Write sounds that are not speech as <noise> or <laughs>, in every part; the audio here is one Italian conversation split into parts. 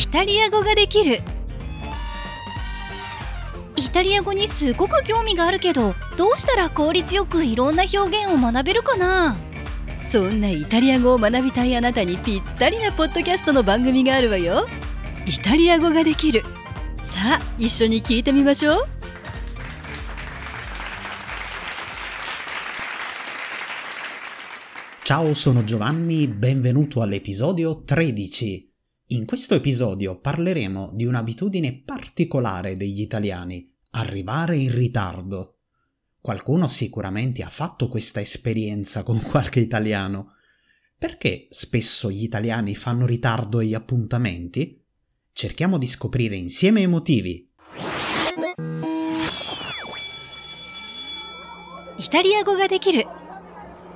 イタリア語ができる。イタリア語にすごく興味があるけどどうしたら効率よくいろんな表現を学べるかな？そんなイタリア語を学びたいあなたにぴったりなポッドキャストの番組があるわよ。イタリア語ができる。さあ一緒に聞いてみましょう。Ciao, sono Giovanni, benvenuto all'episodio 13. In questo episodio parleremo di un'abitudine particolare degli italiani, arrivare in ritardo. Qualcuno sicuramente ha fatto questa esperienza con qualche <laughs> italiano. Perché spesso gli italiani fanno ritardo agli appuntamenti? Cerchiamo di scoprire insieme i motivi. イタリア語ができる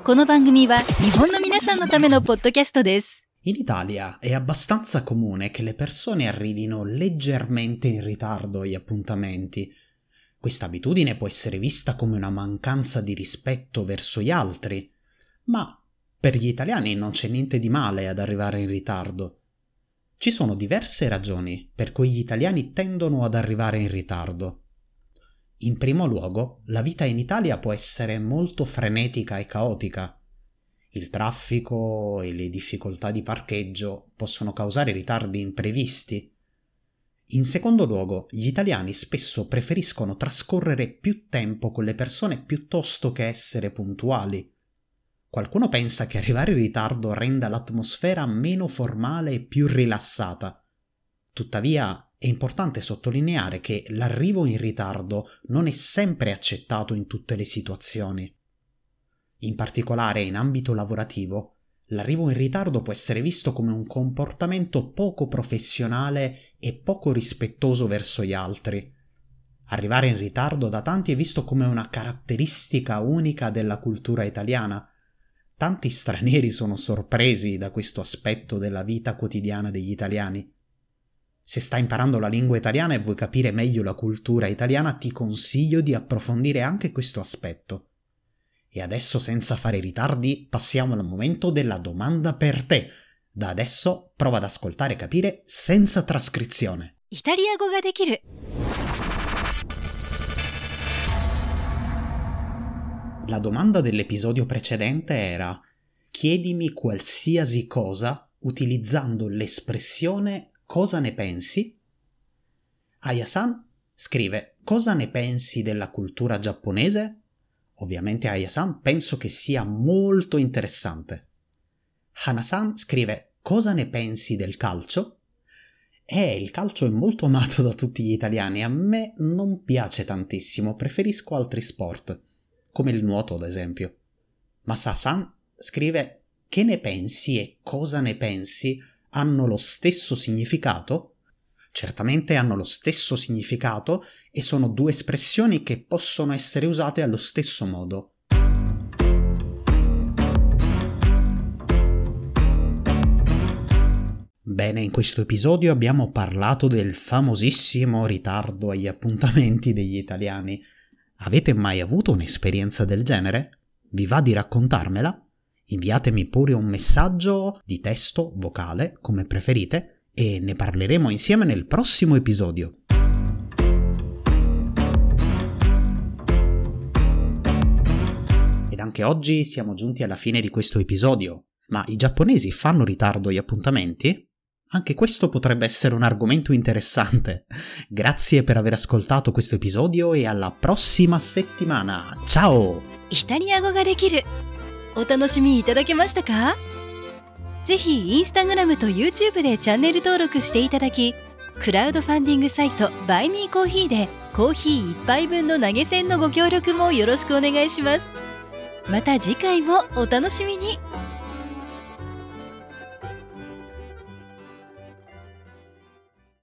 この番組は日本の皆さんのためのポッドキャストです In Italia è abbastanza comune che le persone arrivino leggermente in ritardo agli appuntamenti. Questa abitudine può essere vista come una mancanza di rispetto verso gli altri, ma per gli italiani non c'è niente di male ad arrivare in ritardo. Ci sono diverse ragioni per cui gli italiani tendono ad arrivare in ritardo. In primo luogo, la vita in Italia può essere molto frenetica e caotica. Il traffico e le difficoltà di parcheggio possono causare ritardi imprevisti. In secondo luogo, gli italiani spesso preferiscono trascorrere più tempo con le persone piuttosto che essere puntuali. Qualcuno pensa che arrivare in ritardo renda l'atmosfera meno formale e più rilassata. Tuttavia, è importante sottolineare che l'arrivo in ritardo non è sempre accettato in tutte le situazioni. In particolare in ambito lavorativo, l'arrivo in ritardo può essere visto come un comportamento poco professionale e poco rispettoso verso gli altri. Arrivare in ritardo da tanti è visto come una caratteristica unica della cultura italiana. Tanti stranieri sono sorpresi da questo aspetto della vita quotidiana degli italiani. Se stai imparando la lingua italiana e vuoi capire meglio la cultura italiana, ti consiglio di approfondire anche questo aspetto. E adesso, senza fare ritardi, passiamo al momento della domanda per te. Da adesso prova ad ascoltare e capire senza trascrizione. Italiago ga. La domanda dell'episodio precedente era chiedimi qualsiasi cosa utilizzando l'espressione cosa ne pensi? Aya-san scrive cosa ne pensi della cultura giapponese? Ovviamente Aya-san penso che sia molto interessante. Hana-san scrive cosa ne pensi del calcio? Eh, il calcio è molto <laughs> amato da tutti gli italiani, a me non piace tantissimo, preferisco altri sport, come il nuoto ad esempio. Masa-san scrive che ne pensi e cosa ne pensi hanno lo stesso significato? Certamente hanno lo stesso significato e sono due espressioni che possono essere usate allo stesso modo. Bene, in questo episodio abbiamo parlato del famosissimo ritardo agli appuntamenti degli italiani. Avete mai avuto un'esperienza del genere? Vi va di raccontarmela? Inviatemi pure un messaggio di testo, vocale, come preferite, e ne parleremo insieme nel prossimo episodio. Ed anche oggi siamo giunti alla fine di questo episodio. Ma i giapponesi fanno ritardo agli appuntamenti? Anche questo potrebbe essere un argomento interessante. <laughs> Grazie per aver ascoltato questo episodio e alla prossima settimana. Ciao! イタリア語ができるお楽しみいただけましたか ぜひインスタグラムと YouTube でチャンネル登録していただきクラウドファンディングサイトバイミーコーヒーでコーヒー1杯分の投げ銭のご協力もよろしくお願いします。また次回もお楽しみに。